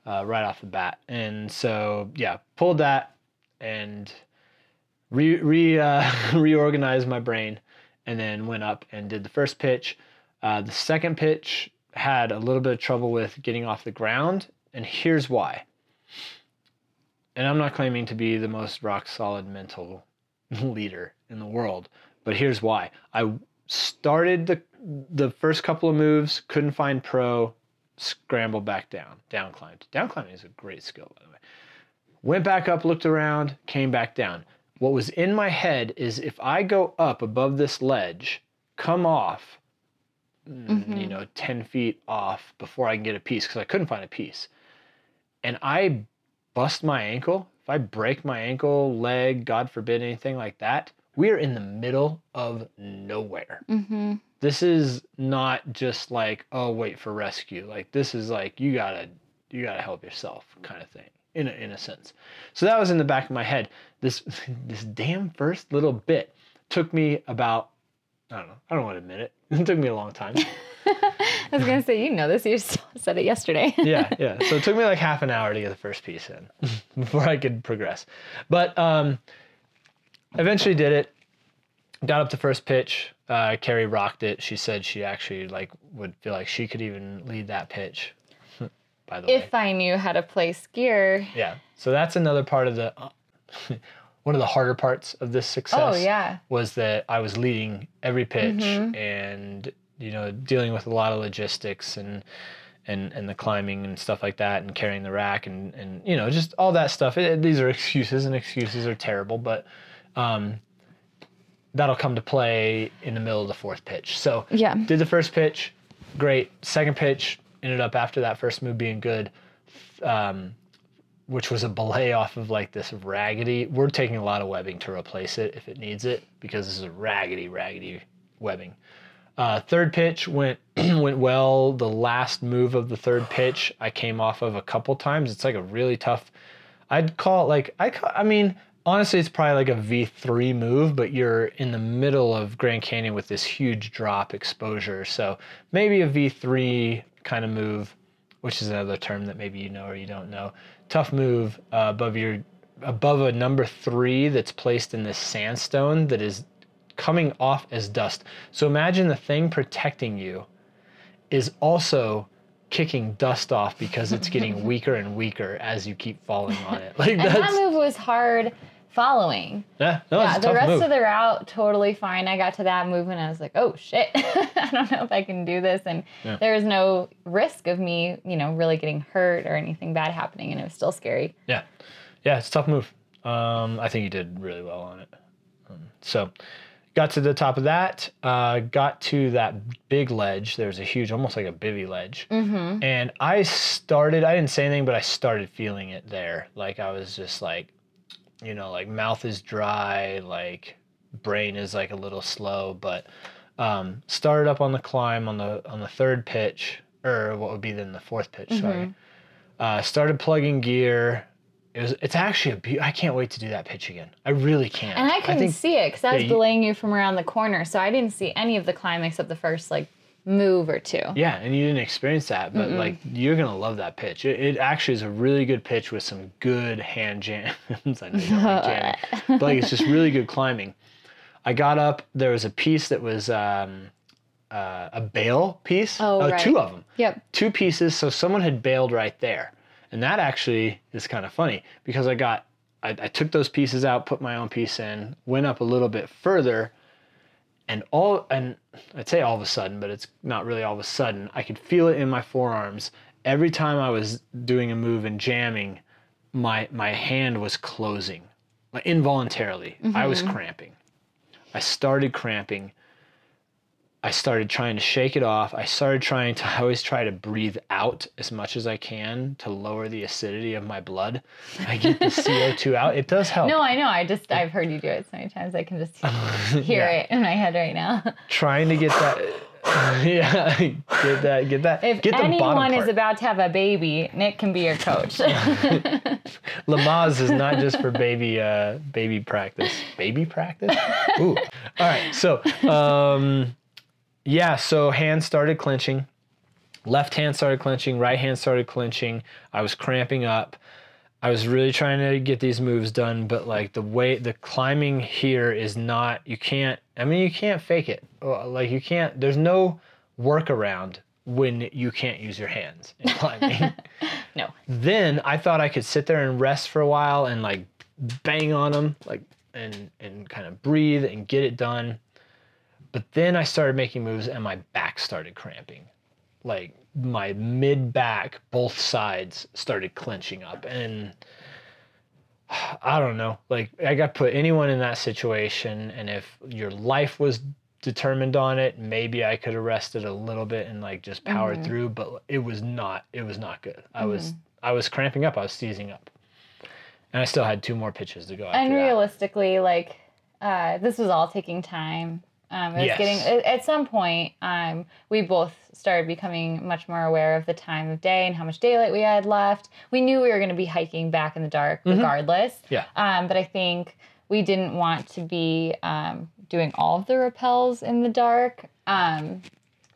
S1: uh, right off the bat, and so yeah, pulled that and re, re uh, reorganized my brain, and then went up and did the first pitch. Uh, the second pitch had a little bit of trouble with getting off the ground, and here's why. And I'm not claiming to be the most rock solid mental leader in the world, but here's why. I started the the first couple of moves, couldn't find pro, scrambled back down, down climbed. Down climbing is a great skill, by the way. Went back up, looked around, came back down. What was in my head is if I go up above this ledge, come off, mm, you know, 10 feet off before I can get a piece, because I couldn't find a piece. And I bust my ankle if I break my ankle, leg, God forbid anything like that, we're in the middle of nowhere.
S2: Mm-hmm.
S1: This is not just like, oh, wait for rescue. Like this is like you gotta you gotta help yourself kind of thing in a, in a sense. So that was in the back of my head. This this damn first little bit took me about I don't know. I don't want to admit it. It took me a long time.
S2: I was gonna say, you know this. You said it yesterday.
S1: yeah, yeah. So it took me like half an hour to get the first piece in before I could progress. But um, eventually did it. Got up to first pitch. Uh, Carrie rocked it. She said she actually like would feel like she could even lead that pitch. By the way,
S2: if I knew how to play skier.
S1: yeah. So that's another part of the one of the harder parts of this success.
S2: Oh yeah.
S1: was that I was leading every pitch and you know dealing with a lot of logistics and and and the climbing and stuff like that and carrying the rack and and you know just all that stuff. It, these are excuses and excuses are terrible, but um, that'll come to play in the middle of the fourth pitch. So
S2: Yeah.
S1: did the first pitch, great. Second pitch ended up after that first move being good. Um, which was a belay off of like this raggedy. We're taking a lot of webbing to replace it if it needs it because this is a raggedy, raggedy webbing. Uh, third pitch went went well. The last move of the third pitch I came off of a couple times. It's like a really tough. I'd call it like I. I mean, honestly, it's probably like a V three move, but you're in the middle of Grand Canyon with this huge drop exposure. So maybe a V three kind of move which is another term that maybe you know or you don't know. Tough move uh, above your above a number three that's placed in this sandstone that is coming off as dust. So imagine the thing protecting you is also kicking dust off because it's getting weaker and weaker as you keep falling on it. Like
S2: And that move was hard following.
S1: yeah, no,
S2: Yeah,
S1: a
S2: the rest
S1: move.
S2: of the route totally fine. I got to that move and I was like, oh shit, I don't know if I can do this. And
S1: Yeah.
S2: there was no risk of me, you know, really getting hurt or anything bad happening, and it was still scary.
S1: Yeah, yeah, it's a tough move. Um, I think you did really well on it. Um, so, got to the top of that. Uh, got to that big ledge. There's a huge, almost like a bivy ledge,
S2: Mm-hmm.
S1: and I started. I didn't say anything, but I started feeling it there. Like I was just like, you know, like mouth is dry, like brain is like a little slow, but um, started up on the climb on the on the third pitch, or what would be then the fourth pitch. Sorry. Uh, started plugging gear. It was. It's actually a. Be- I can't wait to do that pitch again. I really can't.
S2: And I couldn't
S1: think,
S2: see it because I was
S1: yeah,
S2: belaying you from around the corner, so I didn't see any of the climb except the first like move or two.
S1: Yeah, and you didn't experience that, but like you're gonna love that pitch. It, it actually is a really good pitch with some good hand jams. I know you jamming, but like it's just really good climbing. I got up. There was a piece that was um, uh, a bail piece.
S2: Oh,
S1: uh,
S2: right.
S1: two of them.
S2: Yep.
S1: two pieces. So someone had bailed right there. And that actually is kind of funny because I got, I, I took those pieces out, put my own piece in, went up a little bit further, and all, and I'd say all of a sudden, but it's not really all of a sudden, I could feel it in my forearms. Every time I was doing a move and jamming, my, my hand was closing like involuntarily. I was mm-hmm. cramping. I started cramping. I started trying to shake it off. I started trying to, I always try to breathe out as much as I can to lower the acidity of my blood. I get the CO2 out. It does help.
S2: No, I know. I just I've heard you do it so many times. I can just hear
S1: Yeah.
S2: it in my head right now.
S1: Trying to get that, yeah, get that, get that,
S2: If
S1: get the
S2: anyone is about to have a baby, Nick can be your coach.
S1: Lamaze is not just for baby, uh, baby practice. Baby practice? Ooh. All right. So, um, yeah, so hands started clenching. Left hand started clenching. Right hand started clenching. I was cramping up. I was really trying to get these moves done, but like the way the climbing here is not, you can't, I mean, you can't fake it. Uh, Like, you can't, there's no workaround when you can't use your hands in climbing.
S2: no.
S1: then I thought I could sit there and rest for a while and like bang on them, like and and kind of breathe and get it done. But then I started making moves and my back started cramping. Like my mid back, both sides started clenching up and I don't know. Like I got put anyone in that situation and if your life was determined on it, maybe I could have rested a little bit and like just powered through, but it was not it was not good. I was I was cramping up, I was seizing up. and I still had two more pitches to go. After
S2: and
S1: that.
S2: realistically, like uh, this was all taking time. Um, it was
S1: Yes.
S2: getting at- some point. Um, we both started becoming much more aware of the time of day and how much daylight we had left. We knew we were going to be hiking back in the dark regardless.
S1: Mm-hmm. Yeah.
S2: Um, but I think we didn't want to be um, doing all of the rappels in the dark. Um,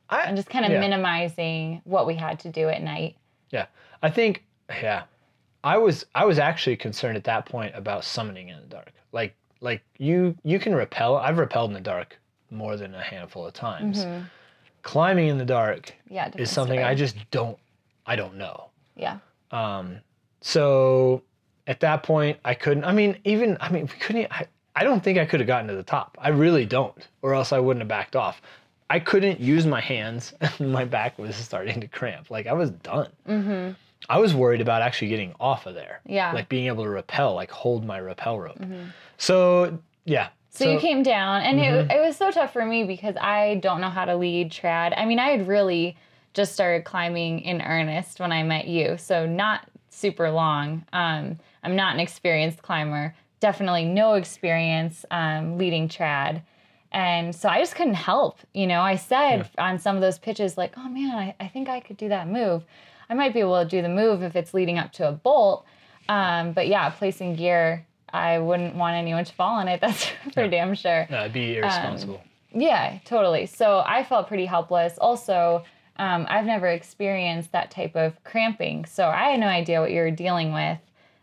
S1: I,
S2: and just kind of
S1: yeah.
S2: minimizing what we had to do at night.
S1: Yeah, I think yeah, I was I was actually concerned at that point about summoning in the dark. Like like you you can rappel. I've rappelled in the dark more than a handful of times. Climbing in the dark
S2: Yeah,
S1: is something
S2: story.
S1: I just don't I don't know.
S2: yeah.
S1: Um so at that point, I couldn't. I mean, even I mean, we couldn't. I, I don't think I could have gotten to the top. I really don't, or else I wouldn't have backed off. I couldn't use my hands. my back was starting to cramp. Like I was done. Mm-hmm. I was worried about actually getting off of there.
S2: Yeah.
S1: Like being able to rappel, like hold my rappel rope. So yeah.
S2: So, you came down, and it, it was so tough for me because I don't know how to lead trad. I mean, I had really just started climbing in earnest when I met you, so not super long. Um, I'm not an experienced climber, definitely no experience um, leading trad. And so I just couldn't help. You know, I said on some of those pitches, like, oh man, I, I think I could do that move. I might be able to do the move if it's leading up to a bolt. Um, but yeah, placing gear, I wouldn't want anyone to fall on it. That's for damn sure.
S1: No, it'd be irresponsible.
S2: Yeah, totally. So I felt pretty helpless. Also, um, I've never experienced that type of cramping, so I had no idea what you were dealing with.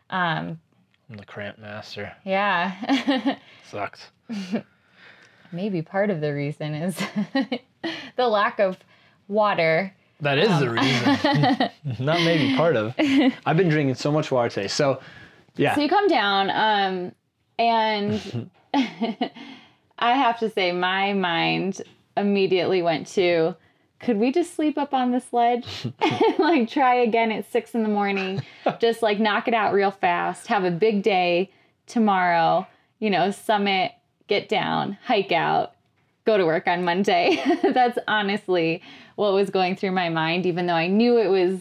S1: I'm the cramp master.
S2: Yeah.
S1: Sucks.
S2: Maybe part of the reason is the lack of water.
S1: That is
S2: Um,
S1: the reason. Not maybe part of. I've been drinking so much water today. So yeah.
S2: So you come down, um, and I have to say, my mind immediately went to, could we just sleep up on the sledge? like try again at six in the morning, just like knock it out real fast, have a big day tomorrow, you know, summit, get down, hike out, go to work on Monday. That's honestly what was going through my mind, even though I knew it was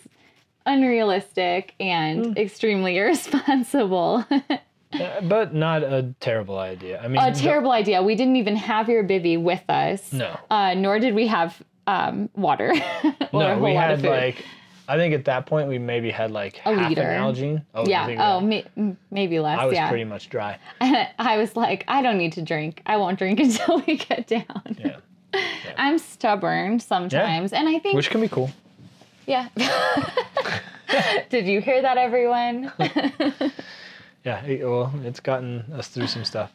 S2: unrealistic and extremely irresponsible.
S1: Uh, but not a terrible idea. I mean,
S2: a terrible idea. We didn't even have your bivy with us.
S1: No.
S2: Uh, nor did we have um, water. or a
S1: no,
S2: whole
S1: we
S2: lot
S1: had
S2: of food.
S1: like, I think at that point we maybe had like
S2: A
S1: half
S2: liter.
S1: a Nalgene. Oh,
S2: yeah. Oh, may, maybe less.
S1: I was
S2: yeah.
S1: pretty much dry.
S2: I was like, I don't need to drink. I won't drink until we get down.
S1: Yeah,
S2: I'm stubborn sometimes, and I think
S1: which can be cool.
S2: Yeah. Did you hear that, everyone?
S1: Yeah, well, it's gotten us through some stuff.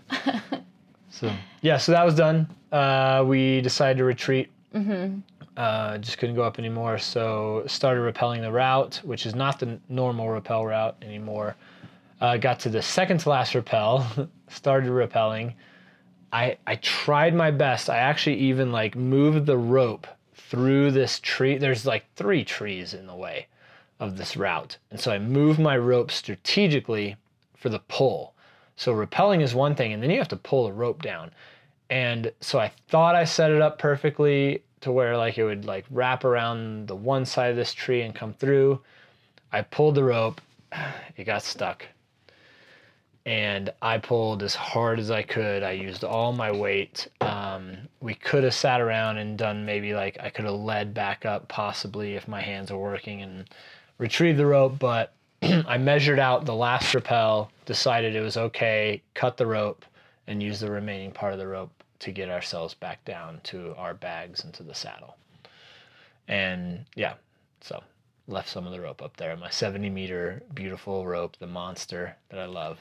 S1: So yeah, so that was done. Uh, we decided to retreat. Mm-hmm. Uh, just couldn't go up anymore, so started rappelling the route, which is not the normal rappel route anymore. Uh, got to the second to last rappel, started rappelling. I I tried my best. I actually even like moved the rope through this tree. There's like three trees in the way of this route, and so I move my rope strategically for the pull. So rappelling is one thing, and then you have to pull the rope down. And so I thought I set it up perfectly to where like it would like wrap around the one side of this tree and come through. I pulled the rope, it got stuck. And I pulled as hard as I could. I used all my weight. Um, we could have sat around and done maybe like I could have led back up possibly if my hands were working and retrieved the rope, but I measured out the last rappel, decided it was okay, cut the rope, and used the remaining part of the rope to get ourselves back down to our bags and to the saddle. And yeah, so left some of the rope up there. My 70 meter beautiful rope, the monster that I love.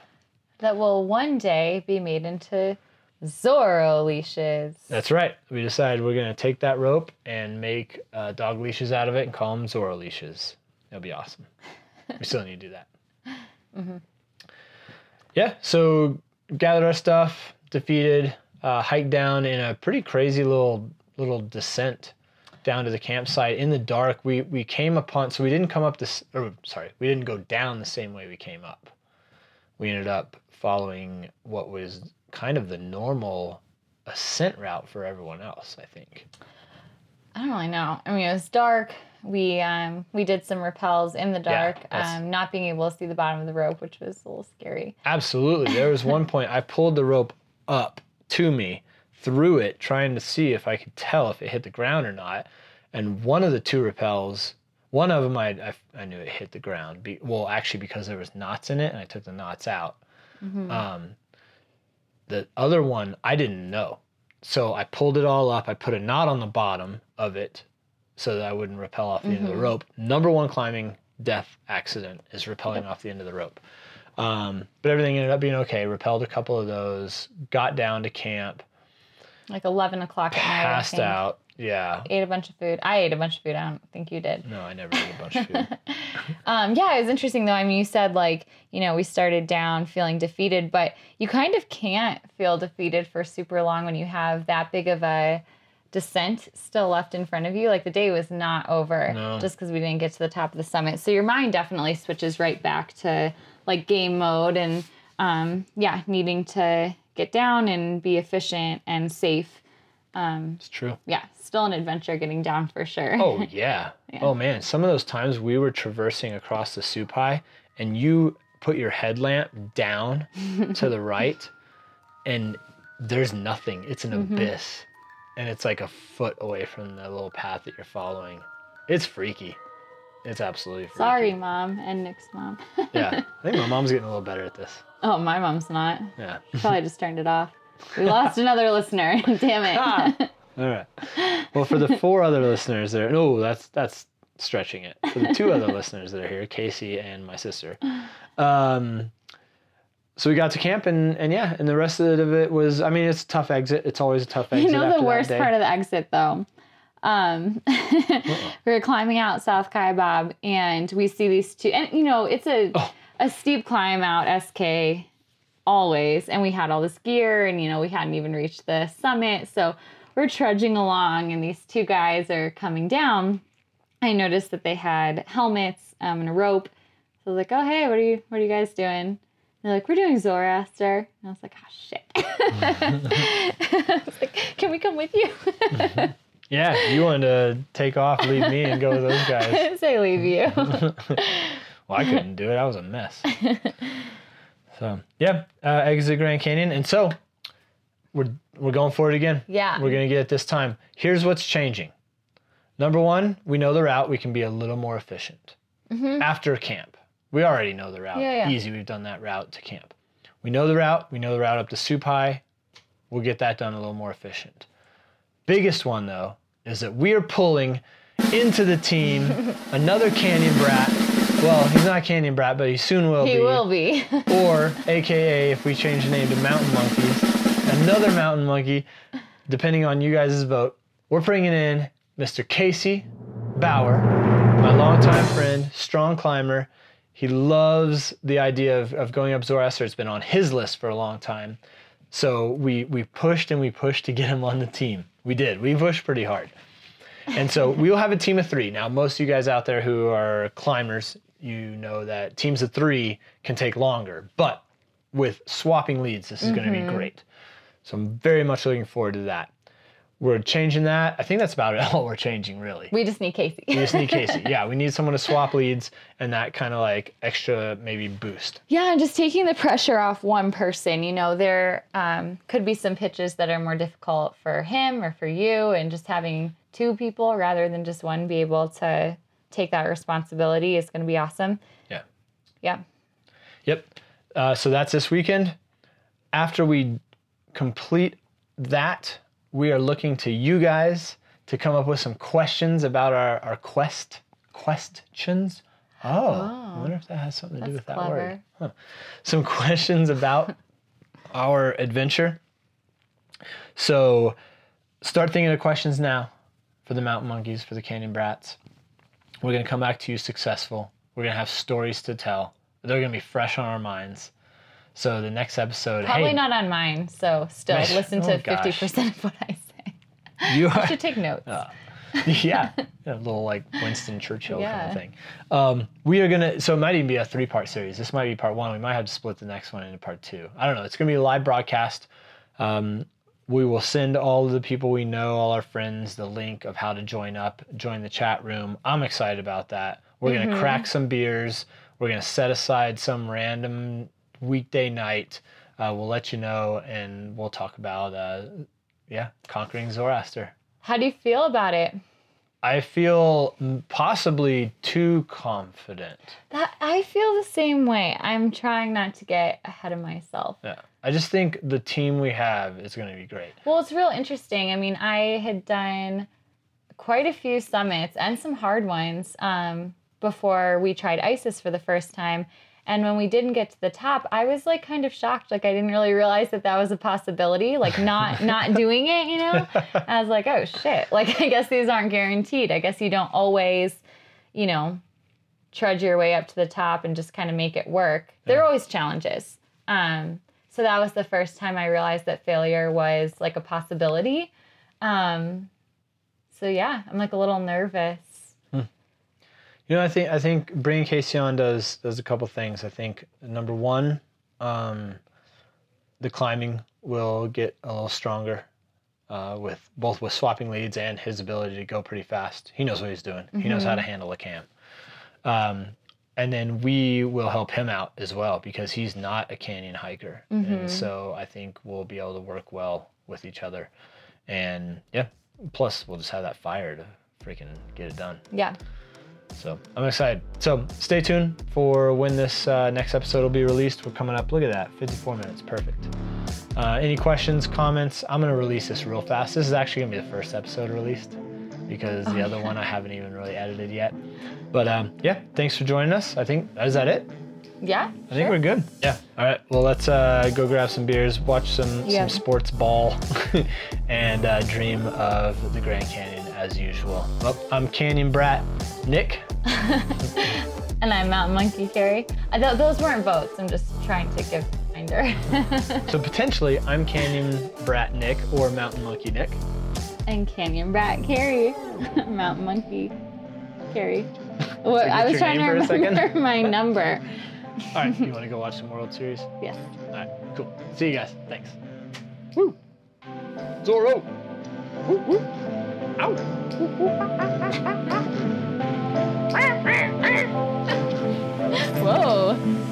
S2: That will one day be made into Zorro leashes.
S1: That's right. We decided we're going to take that rope and make uh, dog leashes out of it and call them Zorro leashes. It'll be awesome. we still need to do that. Yeah, so gathered our stuff, defeated, uh, hiked down in a pretty crazy little little descent down to the campsite in the dark. We we came upon so we didn't come up this or sorry, we didn't go down the same way we came up. We ended up following what was kind of the normal ascent route for everyone else, I think.
S2: I don't really know. I mean, it was dark. We um, we did some rappels in the dark,
S1: that's-
S2: um, not being able to see the bottom of the rope, which was a little scary.
S1: Absolutely. There was one point I pulled the rope up to me, through it, trying to see if I could tell if it hit the ground or not. And one of the two rappels, one of them I, I, I knew it hit the ground. Be, well, actually, because there was knots in it and I took the knots out. Um, the other one, I didn't know. So I pulled it all up. I put a knot on the bottom of it so that I wouldn't rappel off the end of the rope. Number one climbing death accident is rappelling off the end of the rope. Um, but everything ended up being okay. Rappelled a couple of those, got down to camp,
S2: Like eleven o'clock at night.
S1: Passed out. Yeah.
S2: Ate a bunch of food. I ate a bunch of food. I don't think you did.
S1: No, I never ate a bunch of food.
S2: Um, yeah, it was interesting though. I mean, you said like, you know, we started down feeling defeated, but you kind of can't feel defeated for super long when you have that big of a descent still left in front of you. Like the day was not over
S1: No.
S2: just because we didn't get to the top of the summit. So your mind definitely switches right back to like game mode and um, yeah, needing to get down and be efficient and safe.
S1: It's true.
S2: Yeah, still an adventure getting down for sure.
S1: Oh yeah. Oh man, some of those times we were traversing across the Supai and you put your headlamp down to the right and there's nothing. It's an
S2: Mm-hmm.
S1: abyss. And it's like a foot away from the little path that you're following. It's freaky. It's absolutely freaky.
S2: Sorry, mom and Nick's mom.
S1: Yeah. I think my mom's getting a little better at this.
S2: oh, my mom's not.
S1: Yeah.
S2: Probably just turned it off. We lost another listener. Damn it.
S1: Ah. All right. Well, for the four other listeners there, no, that's that's stretching it. For the two other listeners that are here, Casey and my sister. Um, so we got to camp and and yeah, and the rest of it was. I mean, it's a tough exit. It's always a tough exit.
S2: you know
S1: after
S2: the
S1: that
S2: worst
S1: day.
S2: part of the exit though? Um, we were climbing out South Kaibab and we see these two, and you know, it's a,
S1: Oh.
S2: a steep climb out SK always. And we had all this gear and, you know, we hadn't even reached the summit. So we're trudging along and these two guys are coming down. I noticed that they had helmets um, and a rope. So I was like, oh, hey, what are you, what are you guys doing? And they're like, we're doing Zoroaster. And I was like, oh, shit. I was like, can we come with you?
S1: Yeah, you wanted to take off, leave me, and go with those guys.
S2: I didn't say leave you.
S1: Well, I couldn't do it. I was a mess. So yeah, uh, exit Grand Canyon, and so we're we're going for it again.
S2: Yeah.
S1: we're gonna get it this time. Here's what's changing. Number one, we know the route. We can be a little more efficient after camp. We already know the route.
S2: Mm-hmm. Yeah, yeah.
S1: Easy. We've done that route to camp. We know the route. We know the route up to Supai. We'll get that done a little more efficient. Biggest one though is that we are pulling into the team another Canyon Brat. Well, he's not a Canyon Brat, but he soon will
S2: he
S1: be.
S2: He will be.
S1: Or, AKA, if we change the name to Mountain Monkeys, another mountain monkey, depending on you guys' vote. We're bringing in Mr. Casey Bauer, my longtime friend, strong climber. He loves the idea of, of going up Zoroaster. It's been on his list for a long time. So we we pushed and we pushed to get him on the team. We did. We pushed pretty hard. And so we'll have a team of three. Now, most of you guys out there who are climbers, you know that teams of three can take longer. But with swapping leads, this is going to be great. So I'm very much looking forward to that. We're changing that. I think that's about it. All we're changing, really.
S2: we just need Casey.
S1: We just need Casey. Yeah, we need someone to swap leads and that kind of like extra maybe boost.
S2: Yeah, and just taking the pressure off one person. You know, there um, could be some pitches that are more difficult for him or for you, and just having two people rather than just one be able to take that responsibility is going to be awesome.
S1: Yeah.
S2: Yeah.
S1: Yep. Uh, so that's this weekend. After we complete that, we are looking to you guys to come up with some questions about our, our quest questions. Oh, I wonder if that has something to do with that word. Huh. Some questions about our adventure. So start thinking of questions now for the mountain monkeys, for the canyon brats. We're going to come back to you successful. We're going to have stories to tell. They're going to be fresh on our minds. So the next episode,
S2: Probably
S1: hey,
S2: not on mine. So still
S1: Right.
S2: listen
S1: Oh,
S2: to
S1: gosh.
S2: 50% of what I say.
S1: you are,
S2: Should take notes.
S1: yeah, a little like Winston Churchill kind of thing. Um, we are gonna, so it might even be a three-part series. This might be part one. We might have to split the next one into part two. I don't know. It's gonna be a live broadcast. Um, we will send all of the people we know, all our friends, the link of how to join up, join the chat room. I'm excited about that. We're gonna crack some beers. We're gonna set aside some random weekday night. Uh, we'll let you know, and we'll talk about uh, yeah, conquering Zoroaster.
S2: How do you feel about it?
S1: I feel possibly too confident.
S2: That I feel the same way. I'm trying not to get ahead of myself.
S1: Yeah. I just think the team we have is going to be great.
S2: Well, it's real interesting. I mean, I had done quite a few summits and some hard ones um, before we tried Isis for the first time. And when we didn't get to the top, I was like kind of shocked. Like I didn't really realize that that was a possibility. Like not not doing it, you know. I was like, oh shit. Like I guess these aren't guaranteed. I guess you don't always, you know, trudge your way up to the top and just kind of make it work. There are always challenges. Um, so that was the first time I realized that failure was like a possibility. Um, so yeah, I'm like a little nervous.
S1: You know, I think I think bringing Casey on does does a couple things. I think number one, um, the climbing will get a little stronger uh, with both with swapping leads and his ability to go pretty fast. He knows what he's doing. He knows how to handle a cam. Um, and then we will help him out as well because he's not a canyon hiker, and so I think we'll be able to work well with each other. And yeah, plus we'll just have that fire to freaking get it done.
S2: Yeah.
S1: So I'm excited. So stay tuned for when this uh, next episode will be released. We're coming up. Look at that, 54 minutes, perfect. Uh, any questions, comments? I'm gonna release this real fast. This is actually gonna be the first episode released because the other one I haven't even really edited yet. But um, yeah, thanks for joining us. I think is that it.
S2: Yeah.
S1: I think we're good. Yeah. All right. Well, let's uh, go grab some beers, watch some
S2: Yeah.
S1: some sports ball, and uh, dream of the Grand Canyon as usual. Well, I'm Canyon Brat Nick.
S2: And I'm Mountain Monkey Carrie. I thought those weren't votes. I'm just trying to give a reminder.
S1: So potentially, I'm Canyon Brat Nick or Mountain Monkey Nick.
S2: And Canyon Brat Carrie. Mountain Monkey Carrie. What, I was trying to
S1: name for a second?
S2: remember my number.
S1: All right. You want to go watch some World Series?
S2: Yes.
S1: All right. Cool. See you guys. Thanks. Woo. Zorro. Woo woo. Ow.
S2: Whoa.